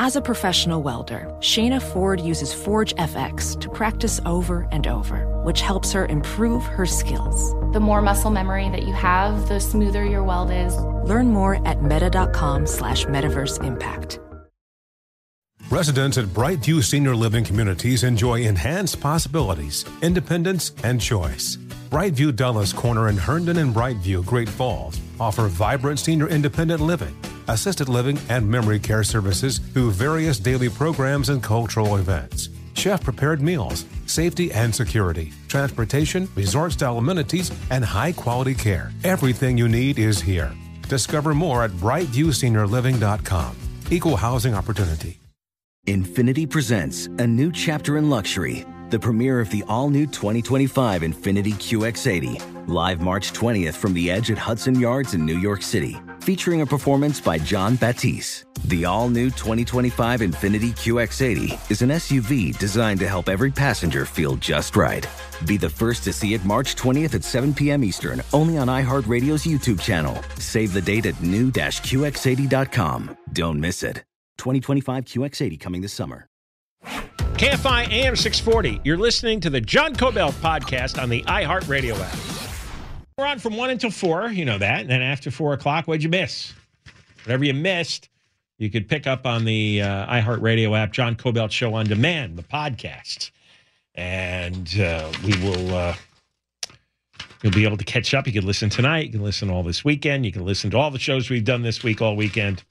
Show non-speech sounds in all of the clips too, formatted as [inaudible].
As a professional welder, Shayna Ford uses ForgeFX to practice over and over, which helps her improve her skills. The more muscle memory that you have, the smoother your weld is. Learn more at meta.com slash metaverse impact. Residents at Brightview Senior Living Communities enjoy enhanced possibilities, independence, and choice. Brightview Dulles Corner in Herndon and Brightview, Great Falls offer vibrant senior independent living, assisted living, and memory care services through various daily programs and cultural events. Chef prepared meals, safety and security, transportation, resort style amenities, and high quality care. Everything you need is here. Discover more at brightviewseniorliving.com. Equal housing opportunity. Infiniti presents a new chapter in luxury, the premiere of the all new 2025 Infiniti QX80, live March 20th from the edge at Hudson Yards in New York City, featuring a performance by Jon Batiste. The all new 2025 Infiniti QX80 is an SUV designed to help every passenger feel just right. Be the first to see it March 20th at 7 p.m. Eastern, only on iHeartRadio's YouTube channel. Save the date at new-QX80.com. Don't miss it. 2025 QX80 coming this summer. KFI AM 640. You're listening to the John Kobylt podcast on the iHeartRadio app. We're on from 1 until 4. You know that. And then after 4 o'clock, what'd you miss? Whatever you missed, you could pick up on the uh, iHeartRadio app, John Kobylt Show on Demand, the podcast. And uh, we will. Uh, You'll be able to catch up. You can listen tonight. You can listen all this weekend. You can listen to all the shows we've done this week, all weekend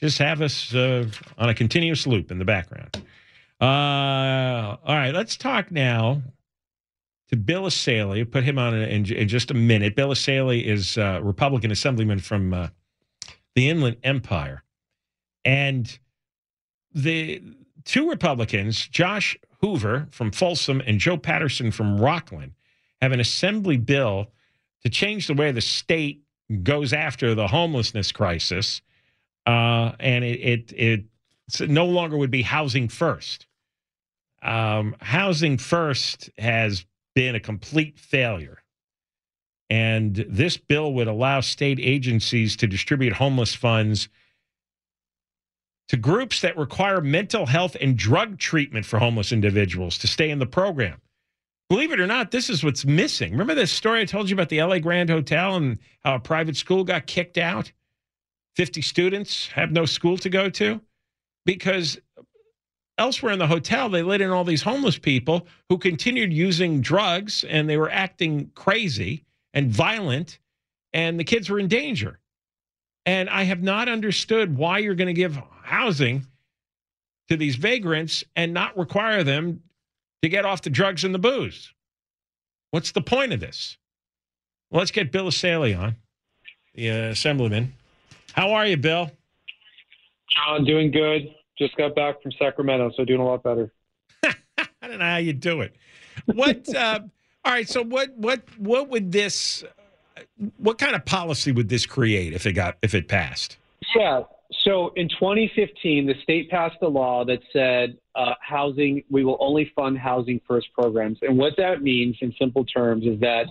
just have us uh, on a continuous loop in the background. Uh, all right, let's talk now to Bill Essayli. Put him on in, in just a minute. Bill Essayli is a Republican assemblyman from uh, the Inland Empire, and the two Republicans, Josh Hoover from Folsom and Joe Patterson from Rocklin, have an assembly bill to change the way the state goes after the homelessness crisis uh, and it, it it no longer would be housing first. Um, housing first has been a complete failure. And this bill would allow state agencies to distribute homeless funds to groups that require mental health and drug treatment for homeless individuals to stay in the program. Believe it or not, this is what's missing. Remember this story I told you about the LA Grand Hotel and how a private school got kicked out? 50 students have no school to go to because elsewhere in the hotel they let in all these homeless people who continued using drugs and they were acting crazy and violent and the kids were in danger and i have not understood why you're going to give housing to these vagrants and not require them to get off the drugs and the booze what's the point of this well, let's get bill Essayli on the uh, assemblyman how are you, Bill? I'm doing good. Just got back from Sacramento, so doing a lot better. [laughs] I don't know how you do it. What? [laughs] uh, all right. So what? What? What would this? What kind of policy would this create if it got if it passed? Yeah. So in 2015, the state passed a law that said uh, housing. We will only fund housing first programs, and what that means, in simple terms, is that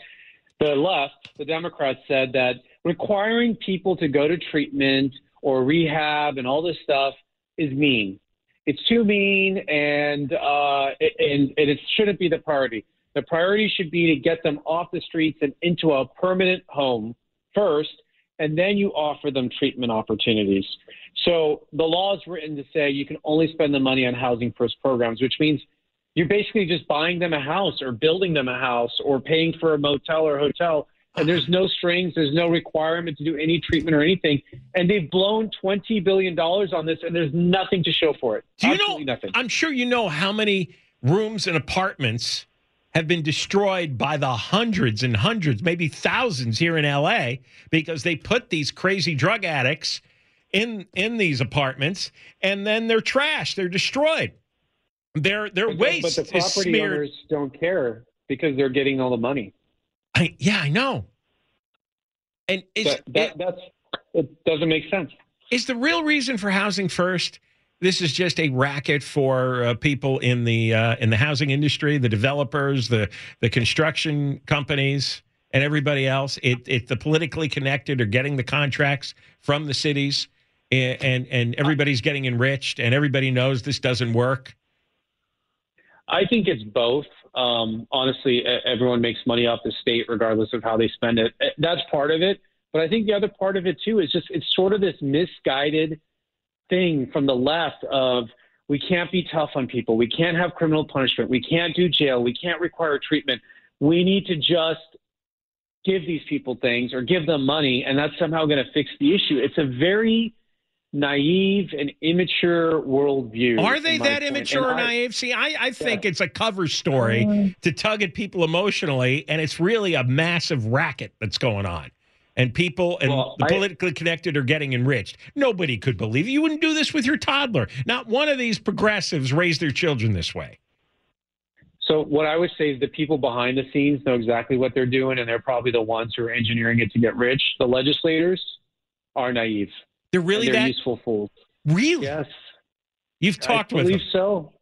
the left, the Democrats, said that requiring people to go to treatment or rehab and all this stuff is mean. It's too mean, and uh, and, and it shouldn't be the priority. The priority should be to get them off the streets and into a permanent home first, and then you offer them treatment opportunities. So the law is written to say you can only spend the money on housing first programs, which means you're basically just buying them a house or building them a house or paying for a motel or hotel and there's no strings, there's no requirement to do any treatment or anything. And they've blown $20 billion on this, and there's nothing to show for it. Do you Absolutely know? Nothing. I'm sure you know how many rooms and apartments have been destroyed by the hundreds and hundreds, maybe thousands here in LA, because they put these crazy drug addicts in in these apartments, and then they're trashed. They're destroyed. Their their but, waste but the is property smeared. owners don't care because they're getting all the money. I, yeah, I know. And is, That, that, that's it doesn't make sense. is the real reason for housing first? This is just a racket for uh, people in the uh, in the housing industry, the developers, the the construction companies, and everybody else. It it the politically connected are getting the contracts from the cities, and and, and everybody's getting enriched, and everybody knows this doesn't work. I think it's both. Um, honestly, everyone makes money off the state regardless of how they spend it. That's part of it. But I think the other part of it too is just it's sort of this misguided thing from the left of we can't be tough on people. We can't have criminal punishment. We can't do jail. We can't require treatment. We need to just give these people things or give them money, and that's somehow going to fix the issue. It's a very naive and immature worldview. Are they that point. immature And or I- naive? See, I, I think it's a cover story mm. to tug at people emotionally, and it's really a massive racket that's going on. And people and Well, the I- politically connected are getting enriched. Nobody could believe it. You wouldn't do this with your toddler. Not one of these progressives raised their children this way. So what I would say is the people behind the scenes know exactly what they're doing, and they're probably the ones who are engineering it to get rich. The legislators are naive. They're really they're that useful fools. really. Yes, You've talked I with believe them. so.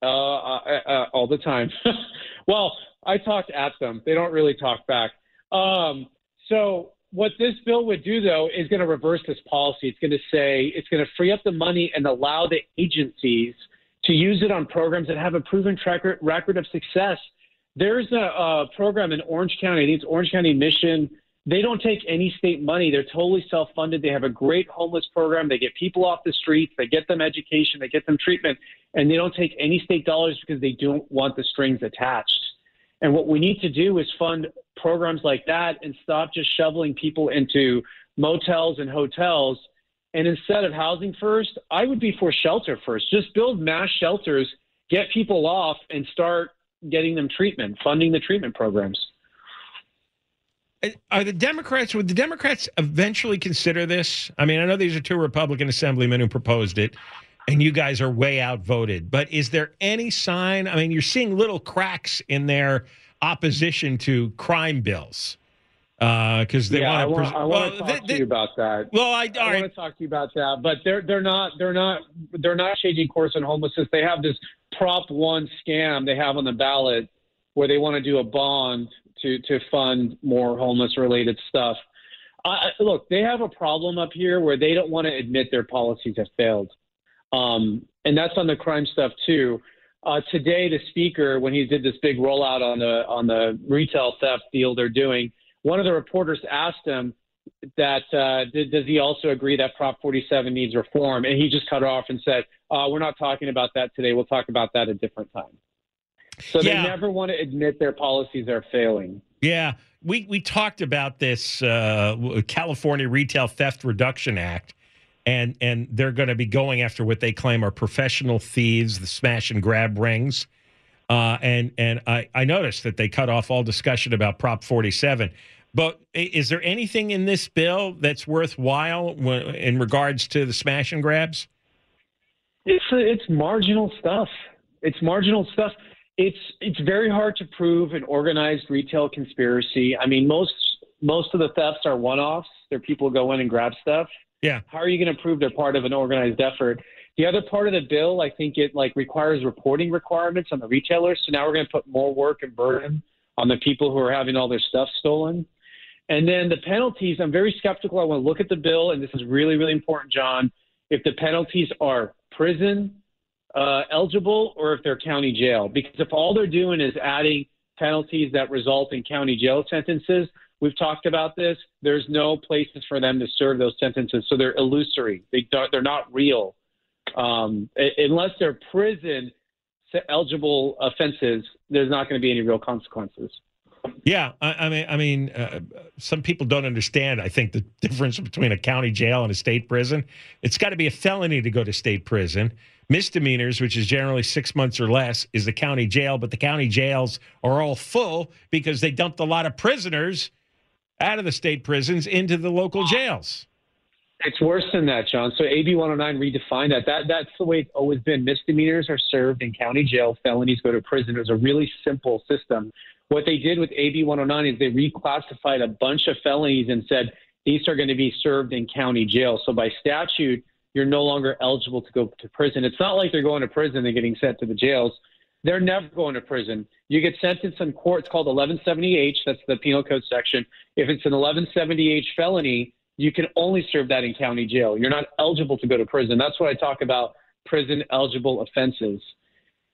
Uh, uh, uh, all the time. [laughs] well, I talked at them. They don't really talk back. Um, so what this bill would do, though, is going to reverse this policy. It's going to say it's going to free up the money and allow the agencies to use it on programs that have a proven track record of success. There's a, a program in Orange County. I think it's Orange County Mission. They don't take any state money. They're totally self-funded. They have a great homeless program. They get people off the streets. They get them education. They get them treatment, and they don't take any state dollars because they don't want the strings attached. And what we need to do is fund programs like that and stop just shoveling people into motels and hotels. And instead of housing first, I would be for shelter first. Just build mass shelters, get people off, and start getting them treatment, funding the treatment programs. Uh, are the Democrats, would the Democrats eventually consider this? I mean, I know these are two Republican assemblymen who proposed it, and you guys are way outvoted, but is there any sign? I mean, you're seeing little cracks in their opposition to crime bills uh, because they yeah, I want to. I want to talk to you about that. Well, I, I all want to talk to you about that, but they're they're not they're not they're not changing course on homelessness. They have this Prop One scam they have on the ballot where they want to do a bond to to fund more homeless related stuff. I, look, they have a problem up here where they don't want to admit their policies have failed, um, and that's on the crime stuff too. Uh, today, the speaker, when he did this big rollout on the on the retail theft deal they're doing, one of the reporters asked him that uh, did, does he also agree that Prop 47 needs reform, and he just cut it off and said, uh, "We're not talking about that today. We'll talk about that at a different time." So Yeah. they never want to admit their policies are failing. Yeah, we we talked about this uh, California Retail Theft Reduction Act, and and they're going to be going after what they claim are professional thieves, the smash and grab rings. Uh, and and I, I noticed that they cut off all discussion about Prop 47. But is there anything in this bill that's worthwhile in regards to the smash and grabs? It's it's marginal stuff. It's marginal stuff. It's it's very hard to prove an organized retail conspiracy. I mean, most most of the thefts are one-offs. They're people go in and grab stuff. Yeah. How are you going to prove they're part of an organized effort? The other part of the bill, I think it like requires reporting requirements on the retailers. So now we're going to put more work and burden on the people who are having all their stuff stolen. And then the penalties, I'm very skeptical. I want to look at the bill, and this is really, really important, John. If the penalties are prison uh, eligible or if they're county jail, because if all they're doing is adding penalties that result in county jail sentences, we've talked about this. There's no places for them to serve those sentences, so they're illusory. They they're not real um, unless they're prison eligible offenses. There's not going to be any real consequences. Yeah, I, I mean, I mean, uh, some people don't understand. I think the difference between a county jail and a state prison. It's got to be a felony to go to state prison. Misdemeanors, which is generally six months or less, is the county jail. But the county jails are all full because they dumped a lot of prisoners out of the state prisons into the local jails. It's worse than that, John. So AB 109 redefined that. That that's the way it's always been. Misdemeanors are served in county jail. Felonies go to prison. It was a really simple system. What they did with AB 109 is they reclassified a bunch of felonies and said these are going to be served in county jail. So by statute, you're no longer eligible to go to prison. It's not like they're going to prison and getting sent to the jails. They're never going to prison. You get sentenced in court. It's called 1170H. That's the penal code section. If it's an 1170H felony, you can only serve that in county jail. You're not eligible to go to prison. That's what I talk about prison eligible offenses.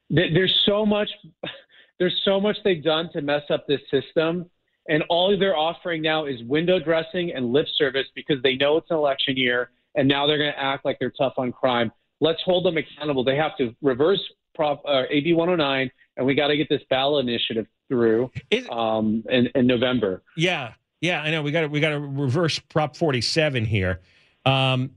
There's so much [laughs] there's so much they've done to mess up this system and all they're offering now is window dressing and lip service because they know it's an election year and now they're going to act like they're tough on crime. Let's hold them accountable. They have to reverse Prop uh, AB 109 and we got to get this ballot initiative through um, in, in November. Yeah, yeah, I know. We got to we got to reverse Prop 47 here. Um,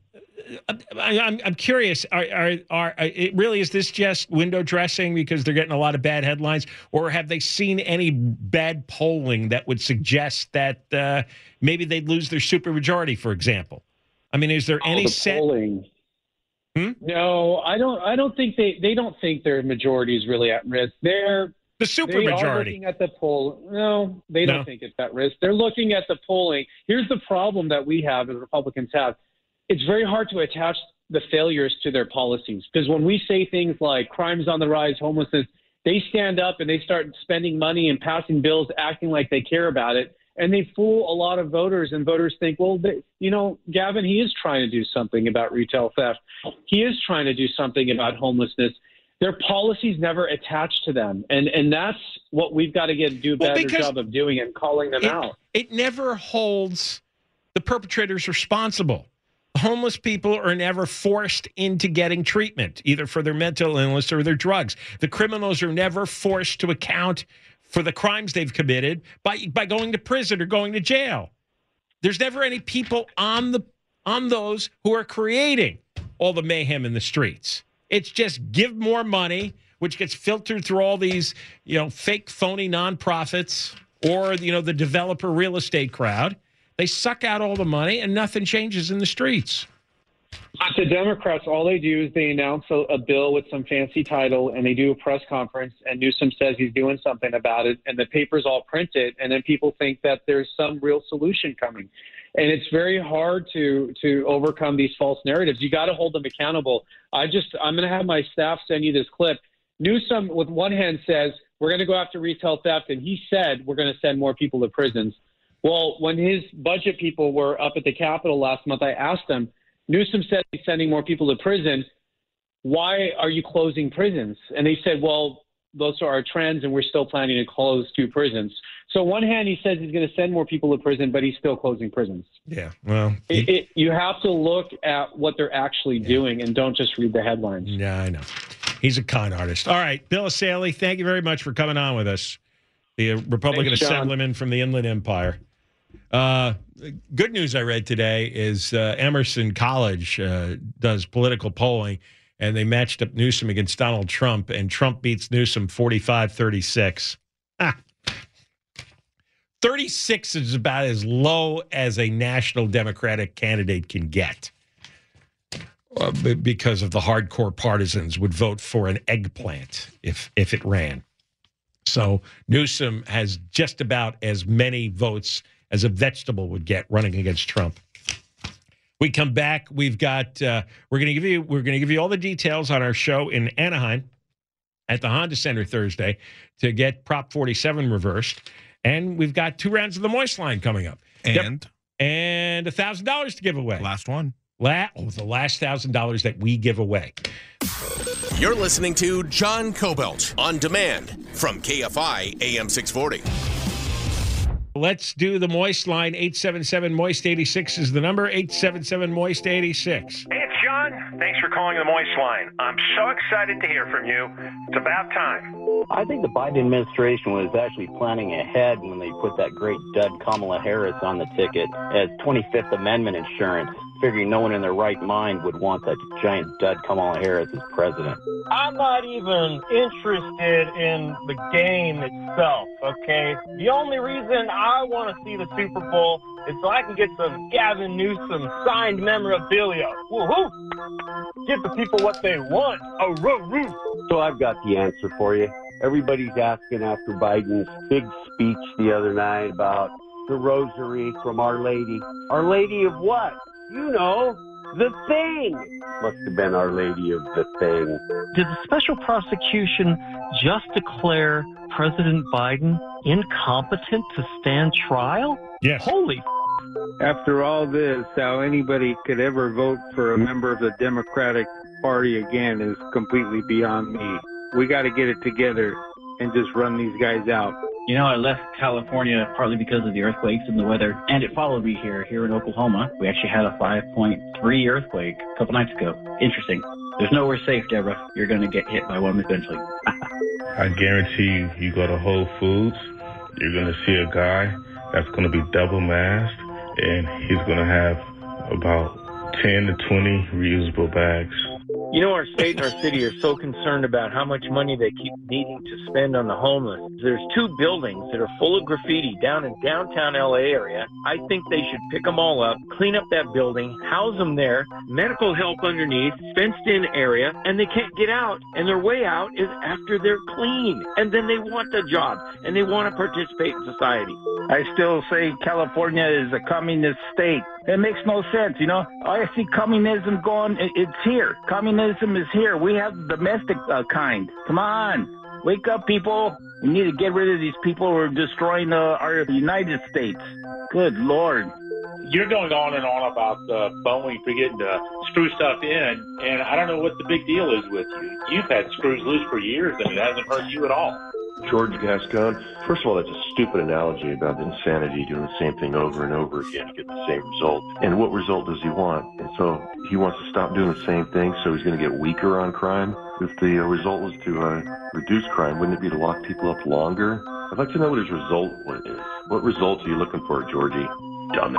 I, am I'm curious. Are, are are it really is this just window dressing because they're getting a lot of bad headlines, or have they seen any bad polling that would suggest that uh, maybe they'd lose their supermajority, for example? I mean, is there oh, any the set? Hmm? No, I don't. I don't think they they don't think their majority is really at risk. They're the supermajority. They are looking at the poll. No, they don't no. think it's at risk. They're looking at the polling. Here's the problem that we have, as Republicans have. It's very hard to attach the failures to their policies because when we say things like crimes on the rise, homelessness, they stand up and they start spending money and passing bills, acting like they care about it, and they fool a lot of voters. And voters think, well, they, you know, Gavin, he is trying to do something about retail theft. He is trying to do something about homelessness their policies never attach to them, and and that's what we've got to get do a better well, job of doing and calling them it, out. It never holds the perpetrators responsible. Homeless people are never forced into getting treatment, either for their mental illness or their drugs. The criminals are never forced to account for the crimes they've committed by by going to prison or going to jail. There's never any people on the on those who are creating all the mayhem in the streets. It's just give more money, which gets filtered through all these, you know, fake, phony nonprofits or, you know, the developer real estate crowd. They suck out all the money and nothing changes in the streets. The Democrats, all they do is they announce a, a, bill with some fancy title and they do a press conference, and Newsom says he's doing something about it, and the papers all print it, and then people think that there's some real solution coming and it's very hard to to overcome these false narratives. You got to hold them accountable. I just I'm going to have my staff send you this clip. Newsom, with one hand, says we're going to go after retail theft, and he said we're going to send more people to prisons. Well, when his budget people were up at the Capitol last month, I asked them. Newsom said he's sending more people to prison. Why are you closing prisons? And they said, well, those are our trends, and we're still planning to close two prisons. So, one hand, he says he's going to send more people to prison, but he's still closing prisons. Yeah, well, it, it, you have to look at what they're actually yeah. doing, and don't just read the headlines. Yeah, I know. He's a con artist. All right, Bill Essayli, thank you very much for coming on with us. The Republican Thanks, Assemblyman from the Inland Empire. Uh, good news I read today is uh, Emerson College uh, does political polling and they matched up Newsom against Donald Trump, and Trump beats Newsom 45 36. Ah. 36 is about as low as a national Democratic candidate can get uh, because of the hardcore partisans would vote for an eggplant if if it ran. So Newsom has just about as many votes as a vegetable would get running against Trump. We come back. We've got. Uh, we're going to give you. We're going to give you all the details on our show in Anaheim at the Honda Center Thursday to get Prop 47 reversed, and we've got two rounds of the Moist Line coming up, and yep. and a thousand dollars to give away. Last one. La- oh, the last thousand dollars that we give away. You're listening to John Kobylt on demand from KFI AM 640. Let's do the Moist line. 877 Moist 86 is the number. 877 Moist 86. Hey, it's John. Thanks for calling the Moist line. I'm so excited to hear from you. It's about time. I think the Biden administration was actually planning ahead when they put that great dud Kamala Harris on the ticket as 25th Amendment insurance figuring no one in their right mind would want that giant dud Kamala Harris as his president. I'm not even interested in the game itself, okay? The only reason I want to see the Super Bowl is so I can get some Gavin Newsom signed memorabilia. Woohoo! Give the people what they want. A roo roo. So I've got the answer for you. Everybody's asking after Biden's big speech the other night about the rosary from Our Lady. Our Lady of what? You know, the thing. Must have been Our Lady of the thing. Did the special prosecution just declare President Biden incompetent to stand trial? Yes. Holy. After all this, how anybody could ever vote for a member of the Democratic Party again is completely beyond me. We got to get it together and just run these guys out. You know, I left California partly because of the earthquakes and the weather, and it followed me here. Here in Oklahoma, we actually had a 5.3 earthquake a couple nights ago. Interesting. There's nowhere safe, Deborah. You're going to get hit by one eventually. [laughs] I guarantee you, you go to Whole Foods, you're going to see a guy that's going to be double masked, and he's going to have about 10 to 20 reusable bags. You know, our state and our city are so concerned about how much money they keep needing to spend on the homeless. There's two buildings that are full of graffiti down in downtown LA area. I think they should pick them all up, clean up that building, house them there, medical help underneath, fenced in area, and they can't get out. And their way out is after they're clean. And then they want a job and they want to participate in society. I still say California is a communist state. It makes no sense, you know. I see communism going, it's here. Communism is here. We have the domestic uh, kind. Come on, wake up, people. We need to get rid of these people who are destroying uh, our United States. Good Lord. You're going on and on about uh, Boeing forgetting to screw stuff in, and I don't know what the big deal is with you. You've had screws loose for years, and it hasn't hurt you at all. George Gascon. First of all, that's a stupid analogy about insanity doing the same thing over and over again to get the same result. And what result does he want? And so he wants to stop doing the same thing, so he's going to get weaker on crime. If the uh, result was to uh, reduce crime, wouldn't it be to lock people up longer? I'd like to know what his result what is. What results are you looking for, Georgie? Dumb.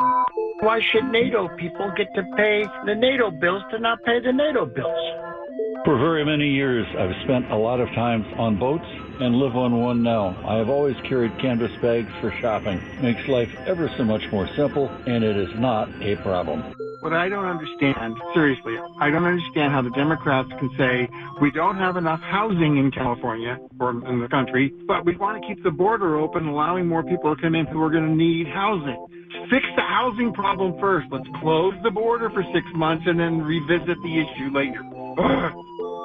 Why should NATO people get to pay the NATO bills to not pay the NATO bills? For very many years, I've spent a lot of time on boats and live on one now. I have always carried canvas bags for shopping. Makes life ever so much more simple, and it is not a problem. What I don't understand, seriously, I don't understand how the Democrats can say we don't have enough housing in California or in the country, but we want to keep the border open, allowing more people to come in who are going to need housing. Fix the housing problem first. Let's close the border for six months and then revisit the issue later. Ugh.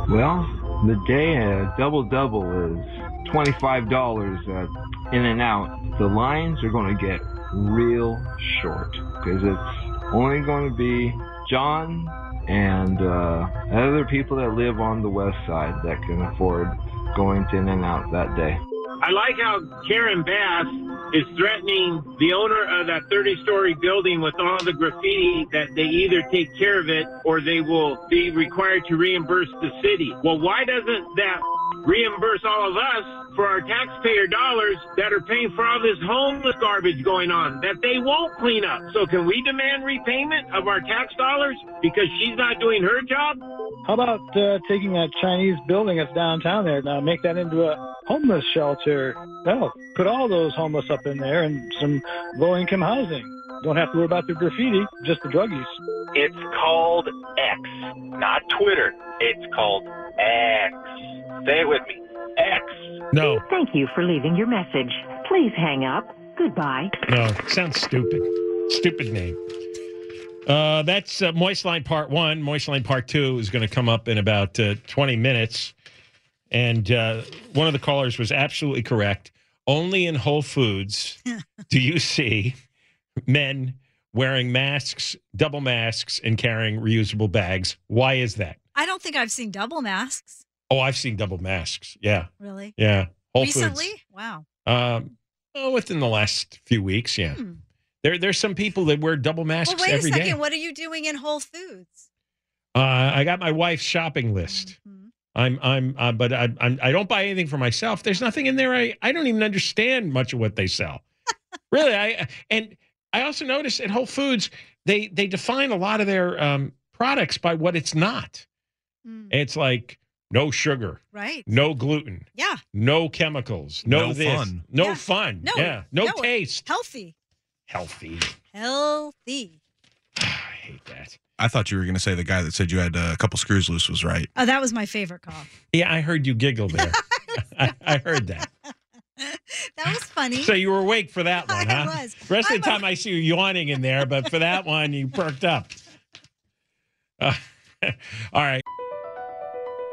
Well, the day a double double is $25 uh, In-N-Out. The lines are going to get real short because it's only going to be John and uh, other people that live on the west side that can afford going to In-N-Out that day. I like how Karen Bass is threatening the owner of that 30 story building with all the graffiti that they either take care of it or they will be required to reimburse the city. Well, why doesn't that reimburse all of us for our taxpayer dollars that are paying for all this homeless garbage going on that they won't clean up? So can we demand repayment of our tax dollars because she's not doing her job? How about uh, taking that Chinese building that's downtown there now, make that into a homeless shelter? Well, put all those homeless up in there and some low-income housing. Don't have to worry about the graffiti, just the druggies. It's called X, not Twitter. It's called X. Say it with me. X. No. Thank you for leaving your message. Please hang up. Goodbye. No, sounds stupid. Stupid name. Uh, that's uh, Moist Line Part 1. Moist Line Part 2 is going to come up in about uh, 20 minutes. And uh, one of the callers was absolutely correct. Only in Whole Foods [laughs] do you see men wearing masks, double masks, and carrying reusable bags. Why is that? I don't think I've seen double masks. Oh, I've seen double masks. Yeah. Really? Yeah. Whole Recently? Foods. Wow. Um, oh, within the last few weeks, yeah. There, there's some people that wear double masks Hmm. Well, wait a second. day. What are you doing in Whole Foods? Uh, I got my wife's shopping list. Mm-hmm. I'm, I'm, uh, but I, I'm, I don't buy anything for myself. There's nothing in there. I, I don't even understand much of what they sell. [laughs] really, I, and I also noticed at Whole Foods, they they define a lot of their um, products by what it's not. It's like no sugar, Right. no gluten, Yeah. no chemicals, no, No this, fun. no Yeah. fun, No. yeah, no, no, taste, Healthy. healthy. Healthy. I hate that. I thought you were going to say the guy that said you had uh, a couple screws loose was right. Oh, that was my favorite call. Yeah, I heard you giggle there. [laughs] I, I heard that. [laughs] That was funny. So you were awake for that [laughs] one, huh? I was. The rest of the time I see you yawning in there, but for that one you perked up. Uh, all right.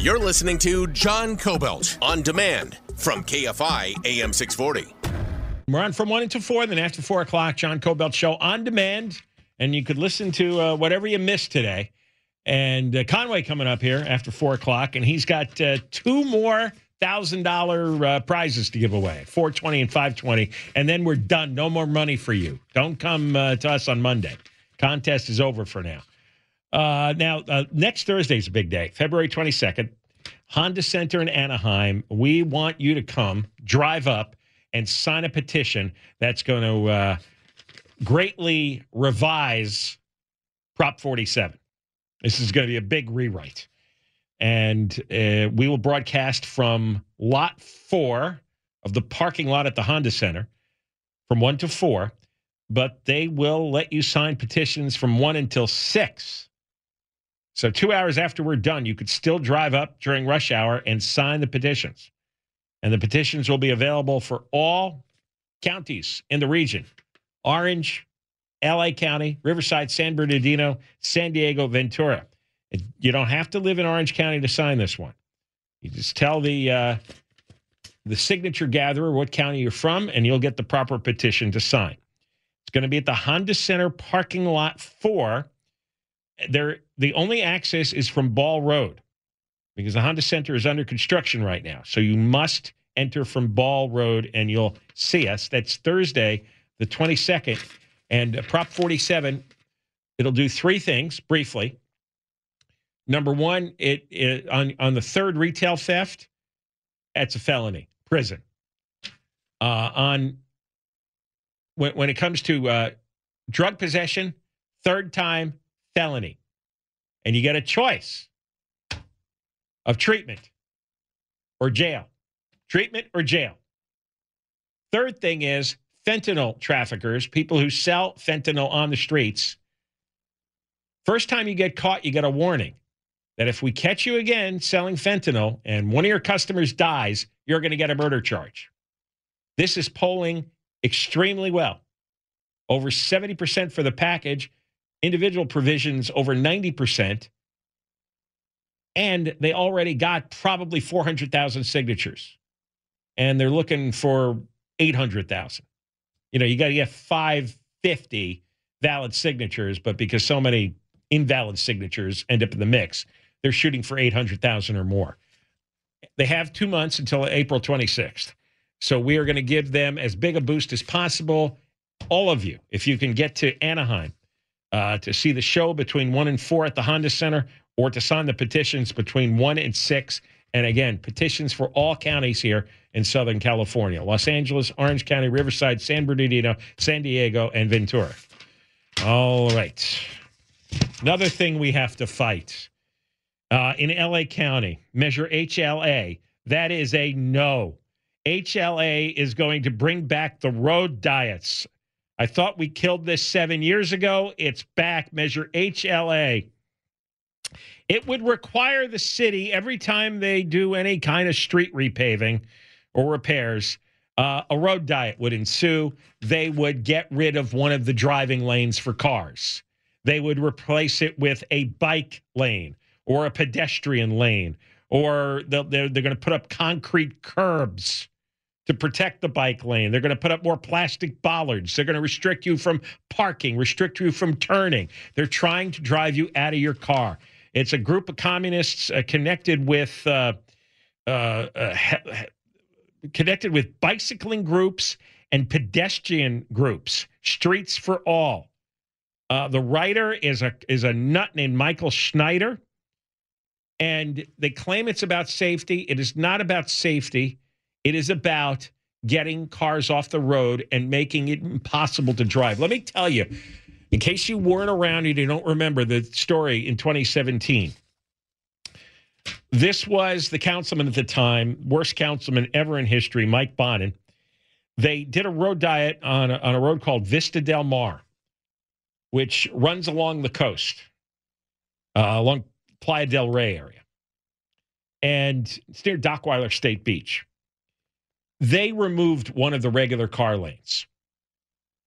You're listening to John Kobylt on demand from KFI AM 640. We're on from 1 until 4, then after 4 o'clock, John Kobylt Show on demand. And you could listen to uh, whatever you missed today. And uh, Conway coming up here after 4 o'clock, and he's got uh, two more $1,000 uh, prizes to give away 420 and 520. And then we're done. No more money for you. Don't come uh, to us on Monday. Contest is over for now. Uh, now, uh, next Thursday is a big day, February 22nd, Honda Center in Anaheim. We want you to come, drive up, and sign a petition that's going to uh, greatly revise Prop 47. This is going to be a big rewrite. And uh, we will broadcast from lot four of the parking lot at the Honda Center from one to four, but they will let you sign petitions from one until six. So, two hours after we're done, you could still drive up during rush hour and sign the petitions. And the petitions will be available for all counties in the region Orange, LA County, Riverside, San Bernardino, San Diego, Ventura. You don't have to live in Orange County to sign this one. You just tell the uh, the signature gatherer what county you're from, and you'll get the proper petition to sign. It's going to be at the Honda Center parking lot four. There, the only access is from Ball Road because the Honda Center is under construction right now. So you must enter from Ball Road, and you'll see us. That's Thursday, the 22nd, and Prop 47. It'll do three things briefly. Number one, it, it on on the third retail theft, that's a felony, prison. Uh, on when when it comes to uh, drug possession, third time felony. And you get a choice of treatment or jail. Treatment or jail. Third thing is fentanyl traffickers, people who sell fentanyl on the streets. First time you get caught, you get a warning that if we catch you again selling fentanyl and one of your customers dies, you're going to get a murder charge. This is polling extremely well. Over 70% for the package, individual provisions over 90%. And they already got probably 400,000 signatures. And they're looking for 800,000. You know, you got to get 550 valid signatures, but because so many invalid signatures end up in the mix, they're shooting for 800,000 or more. They have two months until April 26th. So we are going to give them as big a boost as possible. All of you, if you can get to Anaheim uh, to see the show between 1 and 4 at the Honda Center or to sign the petitions between 1 and 6. And again, petitions for all counties here in Southern California Los Angeles, Orange County, Riverside, San Bernardino, San Diego, and Ventura. All right. Another thing we have to fight uh, in LA County, measure HLA. That is a no. HLA is going to bring back the road diets. I thought we killed this seven years ago. It's back. Measure HLA. It would require the city every time they do any kind of street repaving or repairs, uh, a road diet would ensue. They would get rid of one of the driving lanes for cars. They would replace it with a bike lane or a pedestrian lane, or they're, they're, they're going to put up concrete curbs to protect the bike lane. They're going to put up more plastic bollards. They're going to restrict you from parking, restrict you from turning. They're trying to drive you out of your car. It's a group of communists uh, connected with uh, uh, uh connected with bicycling groups and pedestrian groups. Streets for All. Uh, the writer is a is a nut named Michael Schneider, and they claim it's about safety. It is not about safety. It is about getting cars off the road and making it impossible to drive. Let me tell you, in case you weren't around and you don't remember the story in 2017. This was the councilman at the time, worst councilman ever in history, Mike Bonin. They did a road diet on a, on a road called Vista Del Mar, which runs along the coast, uh, along Playa del Rey area. And it's near Dockweiler State Beach. They removed one of the regular car lanes.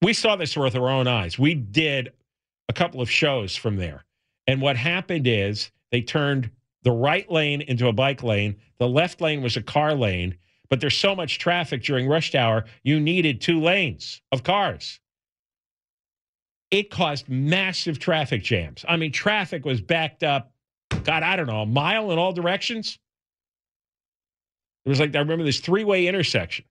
We saw this with our own eyes. We did a couple of shows from there. And what happened is they turned the right lane into a bike lane. The left lane was a car lane, but there's so much traffic during rush hour, you needed two lanes of cars. It caused massive traffic jams. I mean, traffic was backed up, God, I don't know, a mile in all directions. It was like, I remember this three way intersection.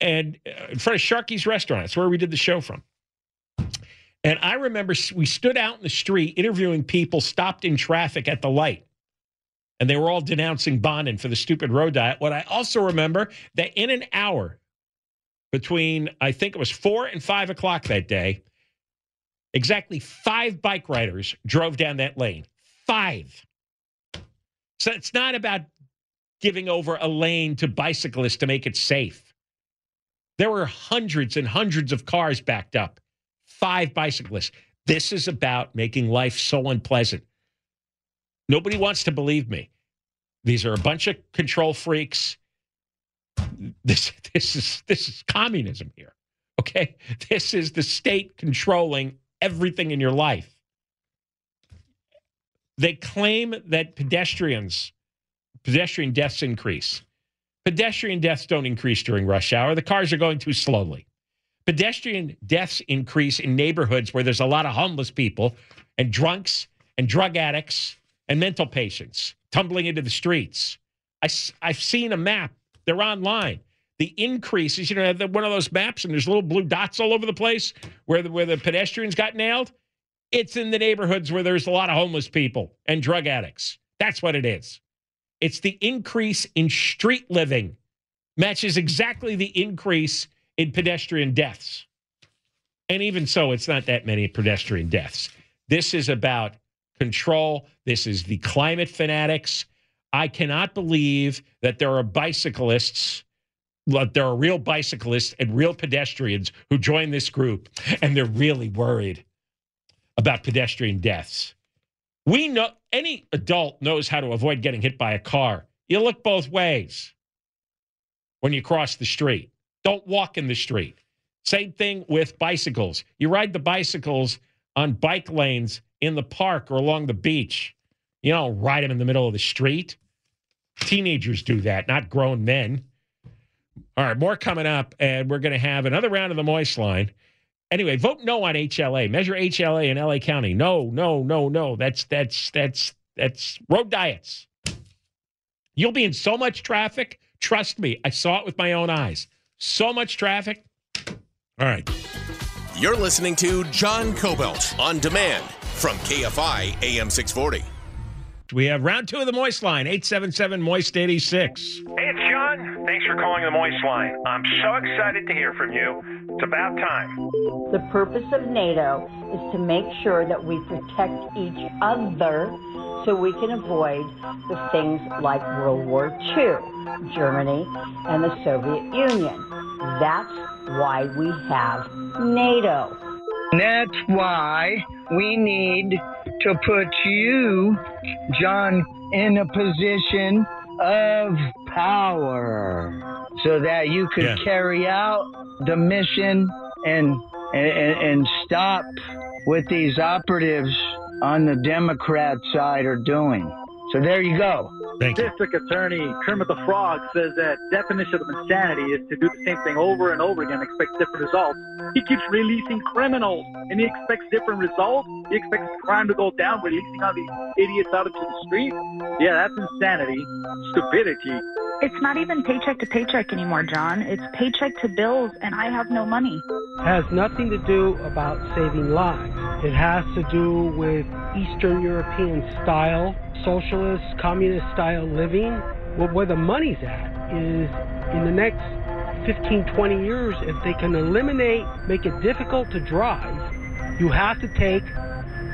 And uh, in front of Sharky's restaurant, that's where we did the show from. And I remember we stood out in the street interviewing people stopped in traffic at the light. And they were all denouncing Bonin for the stupid road diet. What I also remember that in an hour between, I think it was four and five o'clock that day, exactly five bike riders drove down that lane. Five. So it's not about giving over a lane to bicyclists to make it safe. There were hundreds and hundreds of cars backed up five bicyclists. This is about making life so unpleasant. Nobody wants to believe me. These are a bunch of control freaks. This this is this is communism here. Okay? This is the state controlling everything in your life. They claim that pedestrians pedestrian deaths increase. Pedestrian deaths don't increase during rush hour. The cars are going too slowly. Pedestrian deaths increase in neighborhoods where there's a lot of homeless people and drunks and drug addicts and mental patients tumbling into the streets. I, I've seen a map, they're online. The increases, you know, one of those maps and there's little blue dots all over the place where the, where the pedestrians got nailed. It's in the neighborhoods where there's a lot of homeless people and drug addicts. That's what it is. It's the increase in street living matches exactly the increase in pedestrian deaths. And even so, it's not that many pedestrian deaths. This is about control. This is the climate fanatics. I cannot believe that there are bicyclists, that there are real bicyclists and real pedestrians who join this group, and they're really worried about pedestrian deaths. We know any adult knows how to avoid getting hit by a car. You look both ways when you cross the street. Don't walk in the street. Same thing with bicycles. You ride the bicycles on bike lanes in the park or along the beach. You don't ride them in the middle of the street. Teenagers do that, not grown men. All right, more coming up, and we're going to have another round of the Moist line. Anyway, vote no on HLA. Measure HLA in LA County. No, no, no, no. That's that's that's that's road diets. You'll be in so much traffic. Trust me, I saw it with my own eyes. So much traffic. All right. You're listening to John Kobylt on demand from KFI AM 640. We have round two of the Moist line, 877 Moist 86. Hey, it's John. Thanks for calling the Moist Line. I'm so excited to hear from you. It's about time. The purpose of NATO is to make sure that we protect each other so we can avoid the things like World War II, Germany, and the Soviet Union. That's why we have NATO. That's why we need to put you, John, in a position of power so that you could Yeah. carry out the mission and, and and stop what these operatives on the Democrat side are doing. So there you go. Thank you. District Attorney Kermit the Frog says that definition of insanity is to do the same thing over and over again, and expect different results. He keeps releasing criminals, and he expects different results. He expects crime to go down, releasing all these idiots out into the street. Yeah, that's insanity, stupidity. It's not even paycheck to paycheck anymore, John. It's paycheck to bills, and I have no money. has nothing to do about saving lives. It has to do with Eastern European style, socialist, communist style living. Well, where the money's at is in the next 15, 20 years, if they can eliminate, make it difficult to drive, you have to take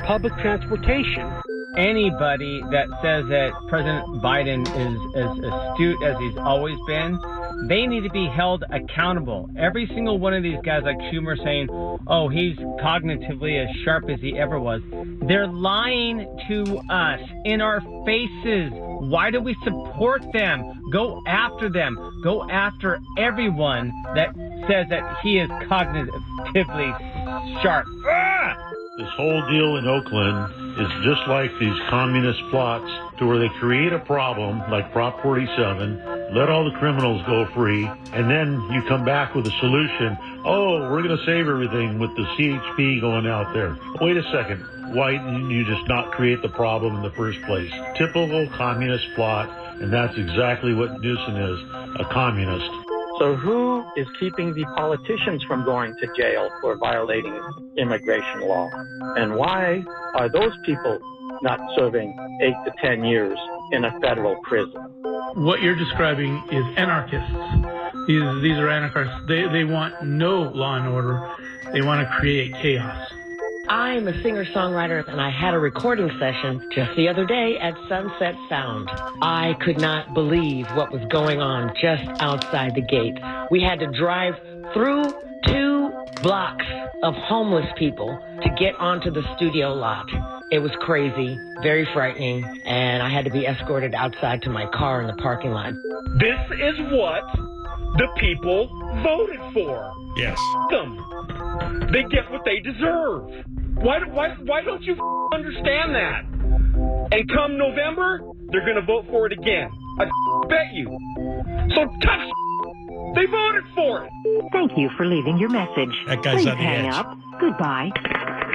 public transportation. Anybody that says that President Biden is as astute as he's always been, they need to be held accountable. Every single one of these guys, like Schumer, saying, "Oh, he's cognitively as sharp as he ever was," they're lying to us in our faces. Why do we support them? Go after them. Go after everyone that says that he is cognitively sharp. Ah! This whole deal in Oakland is just like these communist plots to where they create a problem like Prop 47, let all the criminals go free, and then you come back with a solution. Oh, we're going to save everything with the CHP going out there. Wait a second. Why didn't you just not create the problem in the first place? Typical communist plot, and that's exactly what Newsom is, a communist. So who is keeping the politicians from going to jail for violating immigration law? And why are those people not serving eight to ten years in a federal prison? What you're describing is anarchists. These these are anarchists. They they want no law and order. They want to create chaos. I'm a singer songwriter and I had a recording session just the other day at Sunset Sound. I could not believe what was going on just outside the gate. We had to drive through two blocks of homeless people to get onto the studio lot. It was crazy, very frightening, and I had to be escorted outside to my car in the parking lot. This is what the people voted for. Yes. Them. They get what they deserve. Why, why, why don't you understand that? And come November, they're going to vote for it again. I bet you. So touch. They voted for it. Thank you for leaving your message. That guy's Please on the hang edge. up. Goodbye.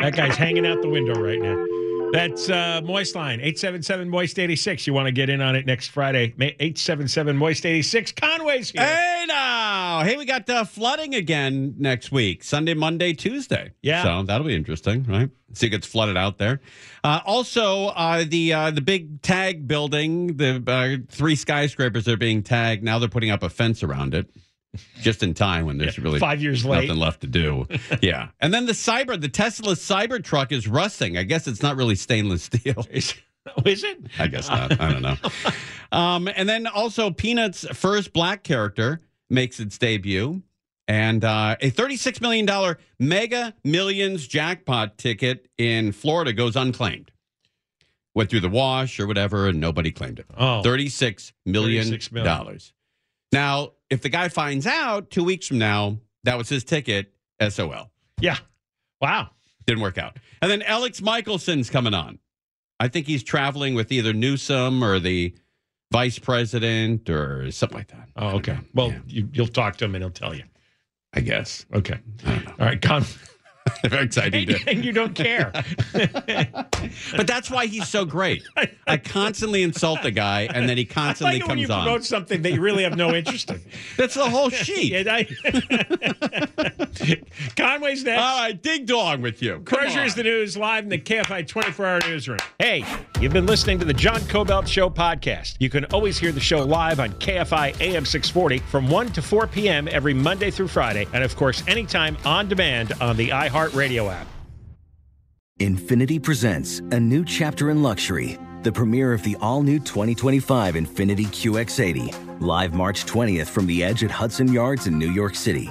That guy's hanging out the window right now. That's uh, Moist Line, 877 Moist 86. You want to get in on it next Friday? Ma- 877 Moist 86. Conway's here. Hey now, hey, we got uh, flooding again next week, Sunday, Monday, Tuesday. Yeah. so that'll be interesting, right? See, it gets flooded out there. Uh, also, uh, the uh, the big tag building, the uh, three skyscrapers are being tagged. Now they're putting up a fence around it. just in time when there's really five years late. nothing left to do. [laughs] yeah. And then the cyber, the Tesla cyber truck is rusting. I guess it's not really stainless steel. [laughs] Is, is it? I guess not. I don't know. [laughs] Um, and then also Peanuts' first black character makes its debut. And uh, a $36 million mega millions jackpot ticket in Florida goes unclaimed. Went through the wash or whatever, and nobody claimed it. Oh. $36 million. $36 million. Now, if the guy finds out two weeks from now that was his ticket, SOL. Yeah. Wow. Didn't work out. And then Alex Michelson's coming on. I think he's traveling with either Newsom or the vice president or something like that. Oh, okay. Well, you, you'll talk to him and he'll tell you. I guess. Okay. All right. Con- [laughs] Very exciting. to- [laughs] and you don't care. [laughs] but that's why he's so great. I constantly insult the guy, and then he I constantly like it when you comes on. promote something that you really have no interest in. That's the whole sheet. I- [laughs] Conway's next. All right, dig dong with you. Come Treasures on. the news live in the KFI 24 hour newsroom. Hey, you've been listening to the John Kobylt Show podcast. You can always hear the show live on KFI AM 640 from 1 to 4 p.m. every Monday through Friday. And of course, anytime on demand on the iHeartRadio app. Infiniti presents a new chapter in luxury, the premiere of the all new 2025 Infiniti QX80, live March 20th from the edge at Hudson Yards in New York City,